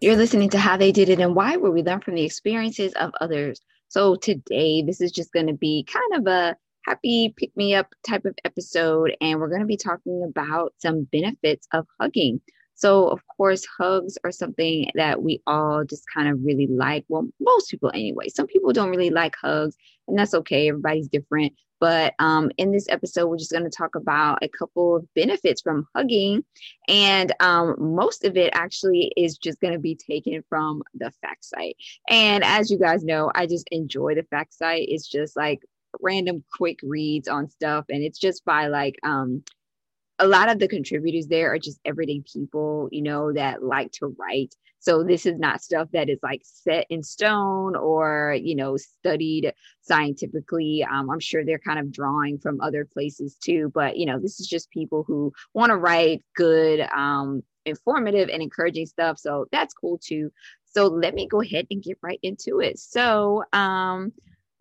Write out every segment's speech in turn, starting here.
You're listening to How They Did It and Why, where we learn from the experiences of others. So today, this is just going to be kind of a happy pick me up type of episode, and we're going to be talking about some benefits of hugging. So, of course, hugs are something that we all just kind of really like. Well, most people anyway. Some people don't really like hugs, and that's okay. Everybody's different. But um, in this episode, we're just going to talk about a couple of benefits from hugging. And um, most of it actually is just going to be taken from the fact site. And as you guys know, I just enjoy the fact site. It's just like random quick reads on stuff. And it's just by like, um, a lot of the contributors there are just everyday people, you know, that like to write. So this is not stuff that is like set in stone or, you know, studied scientifically. Um, I'm sure they're kind of drawing from other places too, but, you know, this is just people who want to write good, um, informative and encouraging stuff. So that's cool too. So let me go ahead and get right into it. So, um,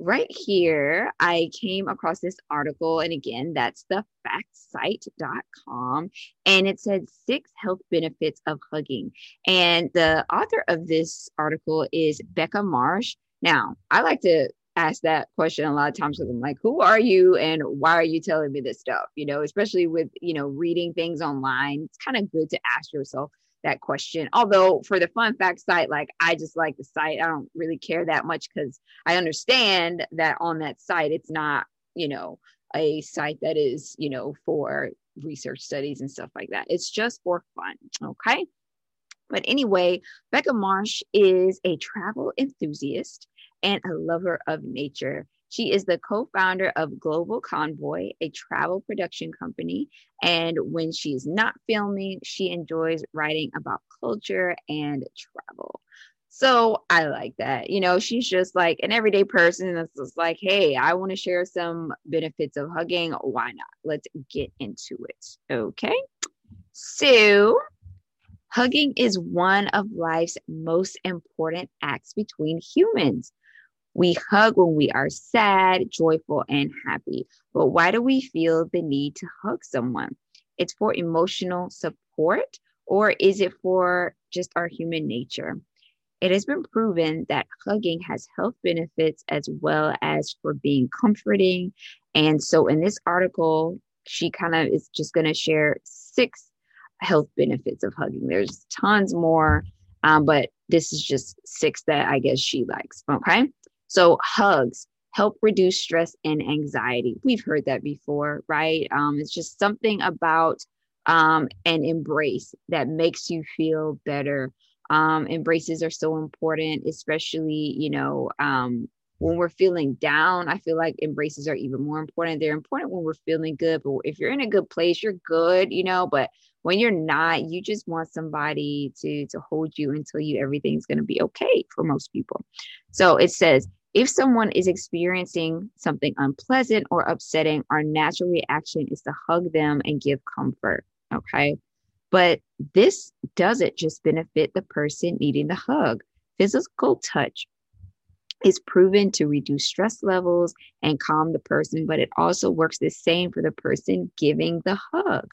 right here, I came across this article, and again, that's the factsite.com, and it said six health benefits of hugging. And the author of this article is Becca Marsh. Now, I like to ask that question a lot of times with them like who are you and why are you telling me this stuff you know especially with you know reading things online it's kind of good to ask yourself that question. Although for the fun fact site, like I just like the site. I don't really care that much because I understand that on that site, it's not, you know, a site that is, you know, for research studies and stuff like that. It's just for fun. Okay. But anyway, Becca Marsh is a travel enthusiast and a lover of nature. She is the co founder of Global Convoy, a travel production company. And when she's not filming, she enjoys writing about culture and travel. So I like that. You know, she's just like an everyday person that's just like, hey, I want to share some benefits of hugging. Why not? Let's get into it. Okay. So, hugging is one of life's most important acts between humans. We hug when we are sad, joyful, and happy. But why do we feel the need to hug someone? It's for emotional support, or is it for just our human nature? It has been proven that hugging has health benefits as well as for being comforting. And so, in this article, she kind of is just going to share six health benefits of hugging. There's tons more, um, but this is just six that I guess she likes. Okay. So, hugs help reduce stress and anxiety. We've heard that before, right? Um, it's just something about um, an embrace that makes you feel better. Um, embraces are so important, especially, you know, um, when we're feeling down. I feel like embraces are even more important. They're important when we're feeling good, but if you're in a good place, you're good, you know, but when you're not, you just want somebody to to hold you and tell you everything's going to be okay for most people. So it says if someone is experiencing something unpleasant or upsetting, our natural reaction is to hug them and give comfort. Okay. But this doesn't just benefit the person needing the hug. Physical touch is proven to reduce stress levels and calm the person, but it also works the same for the person giving the hug.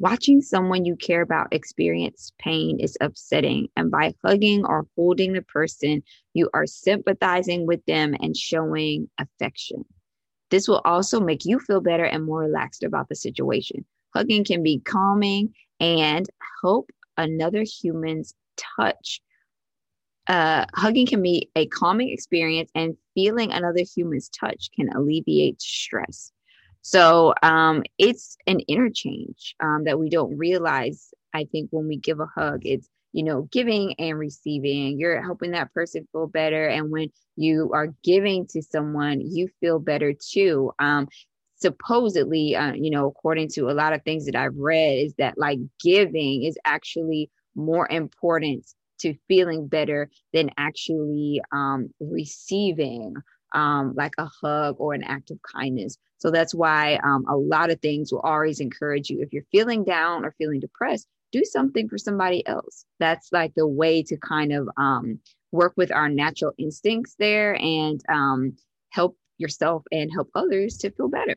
Watching someone you care about experience pain is upsetting, and by hugging or holding the person, you are sympathizing with them and showing affection. This will also make you feel better and more relaxed about the situation. Hugging can be calming and help another human's touch. Uh, hugging can be a calming experience, and feeling another human's touch can alleviate stress. So um, it's an interchange um, that we don't realize. I think when we give a hug, it's you know giving and receiving. You're helping that person feel better, and when you are giving to someone, you feel better too. Um, supposedly, uh, you know, according to a lot of things that I've read, is that like giving is actually more important to feeling better than actually um, receiving um, like a hug or an act of kindness. So that's why um, a lot of things will always encourage you. If you're feeling down or feeling depressed, do something for somebody else. That's like the way to kind of um, work with our natural instincts there and um, help yourself and help others to feel better.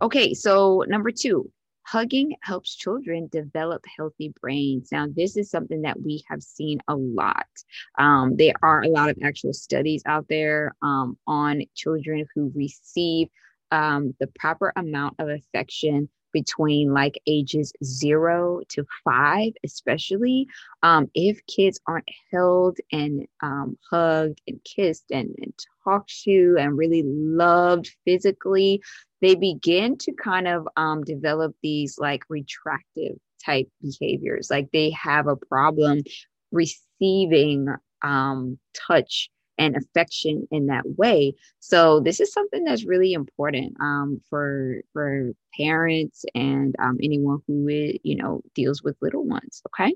Okay, so number two, Hugging helps children develop healthy brains. Now, this is something that we have seen a lot. Um, there are a lot of actual studies out there um, on children who receive um, the proper amount of affection between like ages zero to five, especially um, if kids aren't held and um, hugged and kissed and, and talked to and really loved physically, they begin to kind of um, develop these like retractive type behaviors. Like they have a problem receiving um, touch and affection in that way. So this is something that's really important um, for for parents and um, anyone who you know deals with little ones. Okay.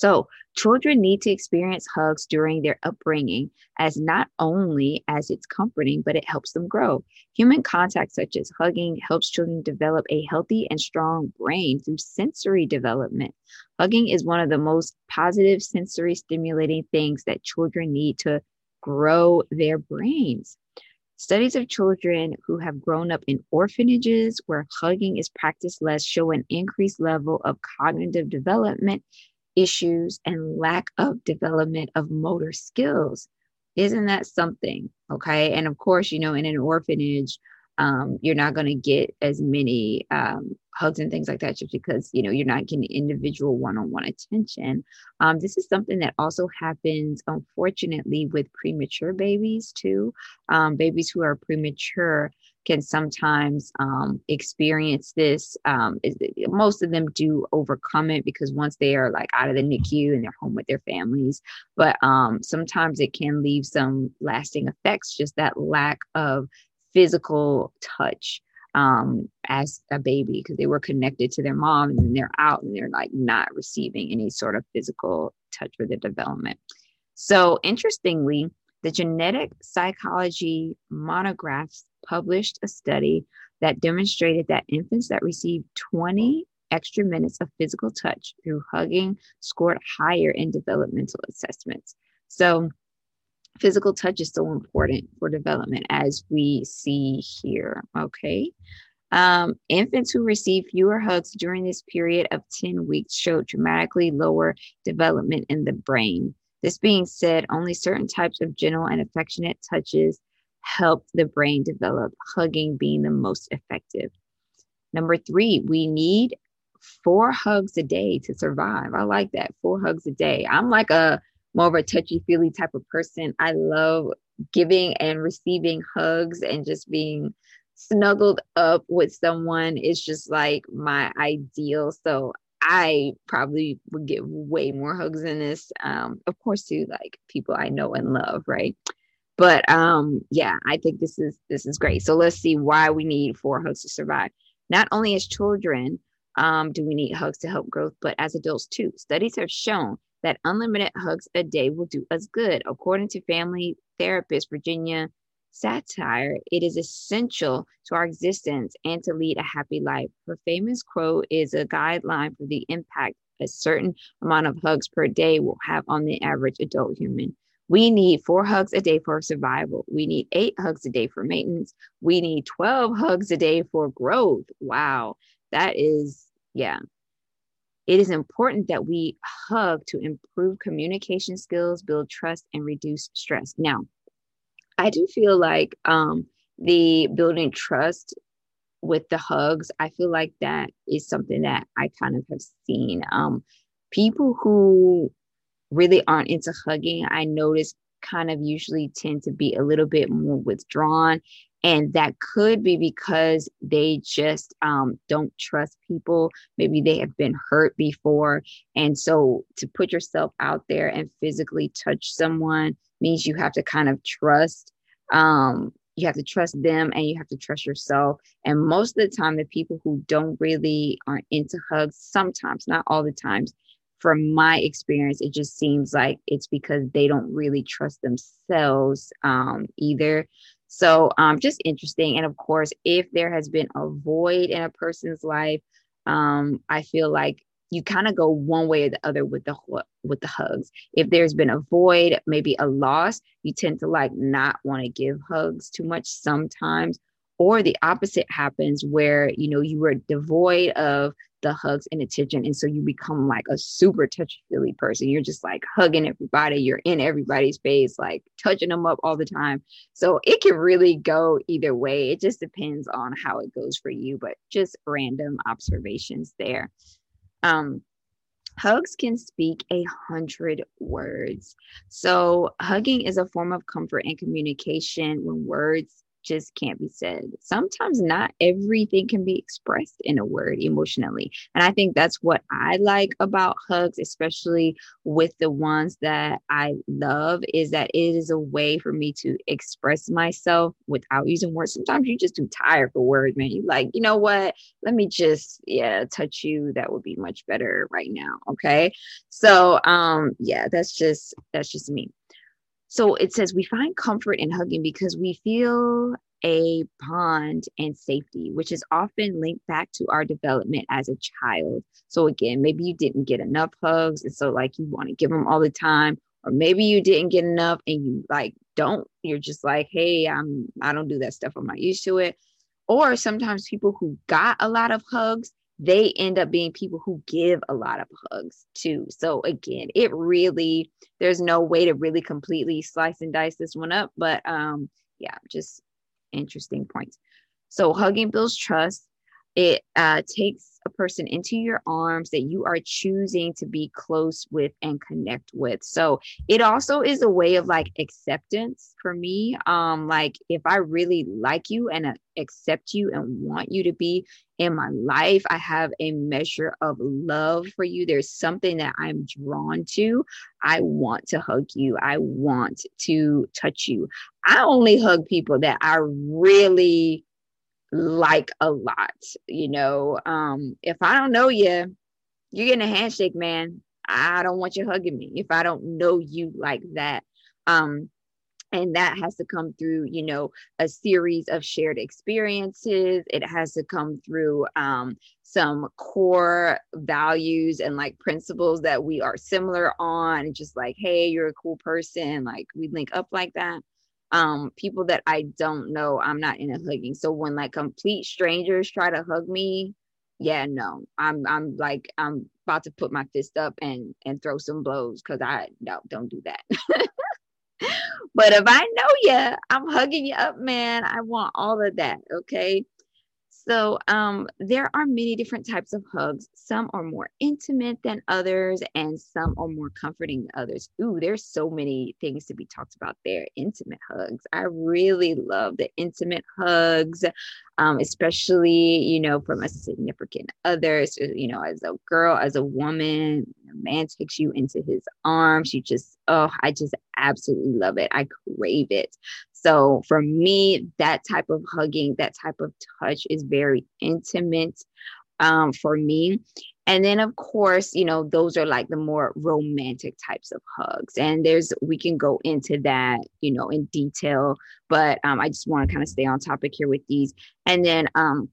So, children need to experience hugs during their upbringing, as not only as it's comforting, but it helps them grow. Human contact, such as hugging, helps children develop a healthy and strong brain through sensory development. Hugging is one of the most positive sensory stimulating things that children need to grow their brains. Studies of children who have grown up in orphanages where hugging is practiced less show an increased level of cognitive development issues and lack of development of motor skills. Isn't that something? Okay. And of course, you know, in an orphanage, um, you're not going to get as many um, hugs and things like that just because you know you're not getting individual one-on-one attention um, this is something that also happens unfortunately with premature babies too um, babies who are premature can sometimes um, experience this. Um, most of them do overcome it because once they are like out of the NICU and they're home with their families, but um, sometimes it can leave some lasting effects, just that lack of physical touch um, as a baby because they were connected to their mom and they're out and they're like not receiving any sort of physical touch for their development. So, interestingly, the genetic psychology monographs published a study that demonstrated that infants that received 20 extra minutes of physical touch through hugging scored higher in developmental assessments. So, physical touch is so important for development as we see here. Okay. Um, infants who received fewer hugs during this period of 10 weeks showed dramatically lower development in the brain. This being said, only certain types of gentle and affectionate touches help the brain develop, hugging being the most effective. Number three, we need four hugs a day to survive. I like that. Four hugs a day. I'm like a more of a touchy feely type of person. I love giving and receiving hugs and just being snuggled up with someone is just like my ideal. So I probably would get way more hugs than this. Um, of course, to like people I know and love, right? But um, yeah, I think this is this is great. So let's see why we need four hugs to survive. Not only as children um, do we need hugs to help growth, but as adults too. Studies have shown that unlimited hugs a day will do us good. According to family therapist Virginia Satir, it is essential to our existence and to lead a happy life. Her famous quote is a guideline for the impact a certain amount of hugs per day will have on the average adult human. We need four hugs a day for survival. We need eight hugs a day for maintenance. We need 12 hugs a day for growth. Wow. That is, yeah. It is important that we hug to improve communication skills, build trust, and reduce stress. Now, I do feel like um, the building trust with the hugs, I feel like that is something that I kind of have seen. Um, people who really aren't into hugging, I notice kind of usually tend to be a little bit more withdrawn. And that could be because they just um, don't trust people. Maybe they have been hurt before. And so to put yourself out there and physically touch someone means you have to kind of trust. Um, you have to trust them and you have to trust yourself. And most of the time, the people who don't really aren't into hugs, sometimes, not all the times, from my experience, it just seems like it's because they don't really trust themselves um, either. So, um, just interesting. And of course, if there has been a void in a person's life, um, I feel like you kind of go one way or the other with the with the hugs. If there's been a void, maybe a loss, you tend to like not want to give hugs too much sometimes. Or the opposite happens where you know you were devoid of the hugs and attention. And so you become like a super touchy feely person. You're just like hugging everybody. You're in everybody's face like touching them up all the time. So it can really go either way. It just depends on how it goes for you but just random observations there. Um Hugs can speak a hundred words. So, hugging is a form of comfort and communication when words just can't be said. Sometimes not everything can be expressed in a word emotionally. And I think that's what I like about hugs, especially with the ones that I love, is that it is a way for me to express myself without using words. Sometimes you just too tired for words, man. You like, you know what? Let me just, yeah, touch you. That would be much better right now. Okay. So um, yeah, that's just that's just me. So it says we find comfort in hugging because we feel a bond and safety, which is often linked back to our development as a child. So again, maybe you didn't get enough hugs, and so like you want to give them all the time, or maybe you didn't get enough and you like don't. You're just like, hey, I'm I don't do that stuff. I'm not used to it. Or sometimes people who got a lot of hugs they end up being people who give a lot of hugs too. So again, it really there's no way to really completely slice and dice this one up, but um yeah, just interesting points. So hugging builds trust. It uh, takes a person into your arms that you are choosing to be close with and connect with. So it also is a way of like acceptance for me. Um, like if I really like you and uh, accept you and want you to be in my life, I have a measure of love for you. There's something that I'm drawn to. I want to hug you. I want to touch you. I only hug people that I really like a lot. You know, um, if I don't know you, you're getting a handshake, man. I don't want you hugging me if I don't know you like that. Um, and that has to come through you know a series of shared experiences it has to come through um, some core values and like principles that we are similar on just like hey you're a cool person like we link up like that um people that i don't know i'm not into hugging. So when like complete strangers try to hug me yeah no. I'm i'm like i'm about to put my fist up and and throw some blows because i no don't do that. But if i know you i'm hugging you up man. I want all of that okay so um, there are many different types of hugs. Some are more intimate than others, and some are more comforting than others. Ooh, there's so many things to be talked about there. Intimate hugs. I really love the intimate hugs, um, especially you know from a significant other. So, you know, as a girl, as a woman, a man takes you into his arms. You just, oh, I just absolutely love it. I crave it. So for me, that type of hugging, that type of touch is very intimate um, for me. And then, of course, you know, those are like the more romantic types of hugs. And there's, we can go into that, you know, in detail, but um, I just want to kind of stay on topic here with these. And then, um,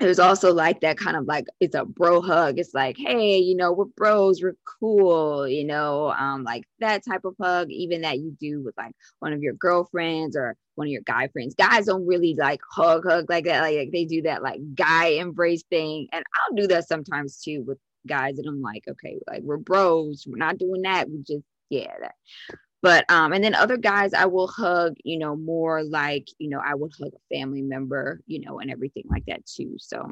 it was also like that kind of like it's a bro hug. It's like, hey, you know, we're bros, we're cool, you know, um, like that type of hug, even that you do with like one of your girlfriends or one of your guy friends. Guys don't really like hug, hug like that. Like, like they do that like guy embrace thing. And I'll do that sometimes too with guys. And I'm like, okay, like we're bros, we're not doing that. We just, yeah, that but um and then other guys i will hug you know more like you know i would hug a family member you know and everything like that too so.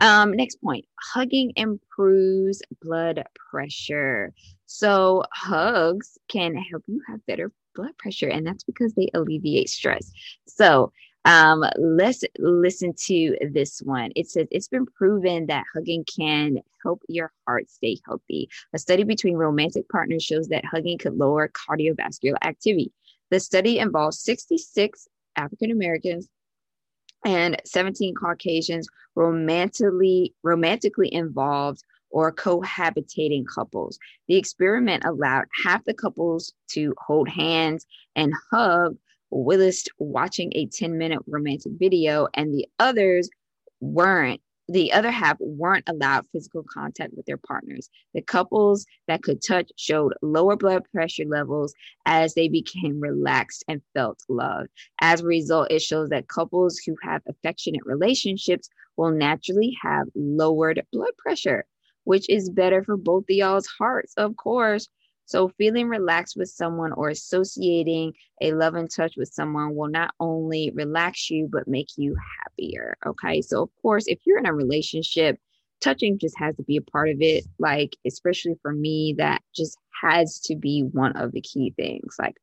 Um next point hugging improves blood pressure. So hugs can help you have better blood pressure and that's because they alleviate stress. So um, let's listen to this one. It says it's been proven that hugging can help your heart stay healthy. A study between romantic partners shows that hugging could lower cardiovascular activity. The study involves 66 African Americans and 17 Caucasians romantically romantically involved or cohabitating couples. The experiment allowed half the couples to hold hands and hug whilst watching a 10 minute romantic video, and the others weren't the other half weren't allowed physical contact with their partners. The couples that could touch showed lower blood pressure levels as they became relaxed and felt loved. As a result, it shows that couples who have affectionate relationships will naturally have lowered blood pressure, which is better for both of y'all's hearts, of course. So, feeling relaxed with someone or associating a love and touch with someone will not only relax you, but make you happier. Okay. So, of course, if you're in a relationship, touching just has to be a part of it. Like, especially for me, that just has to be one of the key things. Like,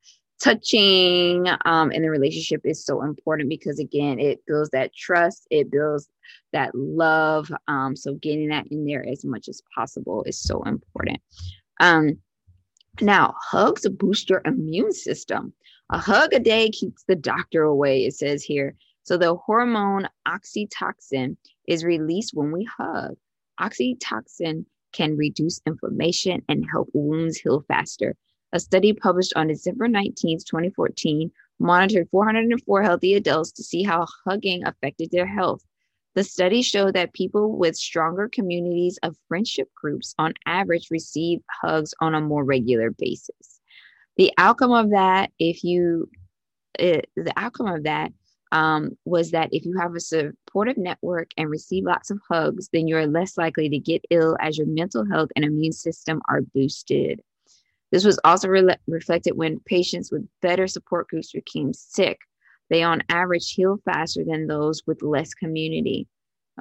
touching um, in the relationship is so important because, again, it builds that trust, it builds that love. Um, so, getting that in there as much as possible is so important. Um, now, hugs boost your immune system. A hug a day keeps the doctor away, it says here. So, the hormone oxytocin is released when we hug. Oxytocin can reduce inflammation and help wounds heal faster. A study published on December 19, 2014, monitored 404 healthy adults to see how hugging affected their health. The study showed that people with stronger communities of friendship groups on average receive hugs on a more regular basis. The outcome of that, if you, it, the outcome of that um, was that if you have a supportive network and receive lots of hugs, then you're less likely to get ill as your mental health and immune system are boosted. This was also re- reflected when patients with better support groups became sick they on average heal faster than those with less community.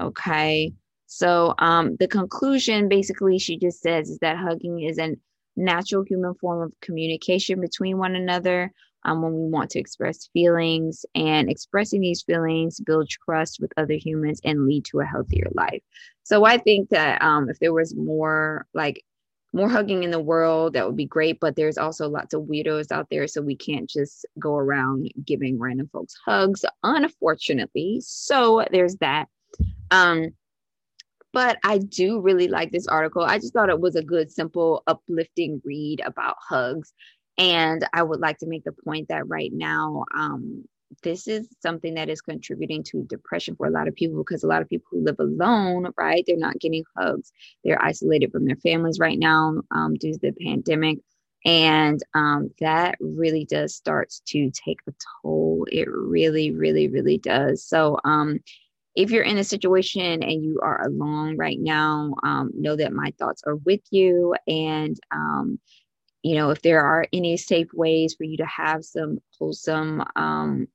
Okay. So um, the conclusion basically she just says is that hugging is a natural human form of communication between one another um, when we want to express feelings and expressing these feelings build trust with other humans and lead to a healthier life. So I think that um, if there was more like more hugging in the world, that would be great. But there's also lots of weirdos out there. So we can't just go around giving random folks hugs, unfortunately. So there's that. Um, but I do really like this article. I just thought it was a good, simple, uplifting read about hugs. And I would like to make the point that right now, um, this is something that is contributing to depression for a lot of people because a lot of people who live alone, right, they're not getting hugs. They're isolated from their families right now um, due to the pandemic. And um, that really does starts to take a toll. It really, really, really does. So, um, if you're in a situation and you are alone right now, um, know that my thoughts are with you. And, um, you know, if there are any safe ways for you to have some wholesome um,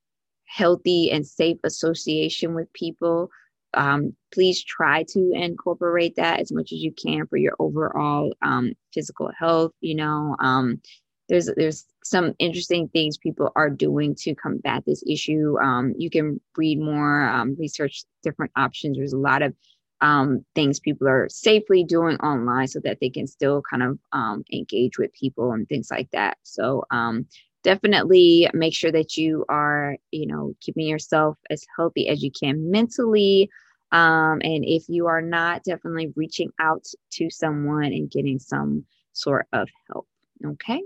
healthy and safe association with people. Um, please try to incorporate that as much as you can for your overall um, physical health. You know, um, there's there's some interesting things people are doing to combat this issue. Um, you can read more, um, research different options. There's a lot of um, things people are safely doing online so that they can still kind of engage with people and things like that. So definitely make sure that you are, you know, keeping yourself as healthy as you can mentally. Um, and if you are not, definitely reaching out to someone and getting some sort of help. Okay.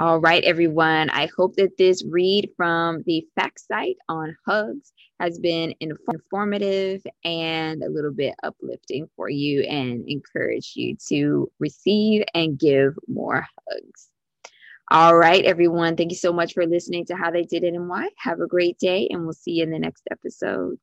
All right, everyone. I hope that this read from the fact site on hugs has been informative and a little bit uplifting for you and encourage you to receive and give more hugs. All right, everyone. Thank you so much for listening to How They Did It and Why. Have a great day, and we'll see you in the next episode.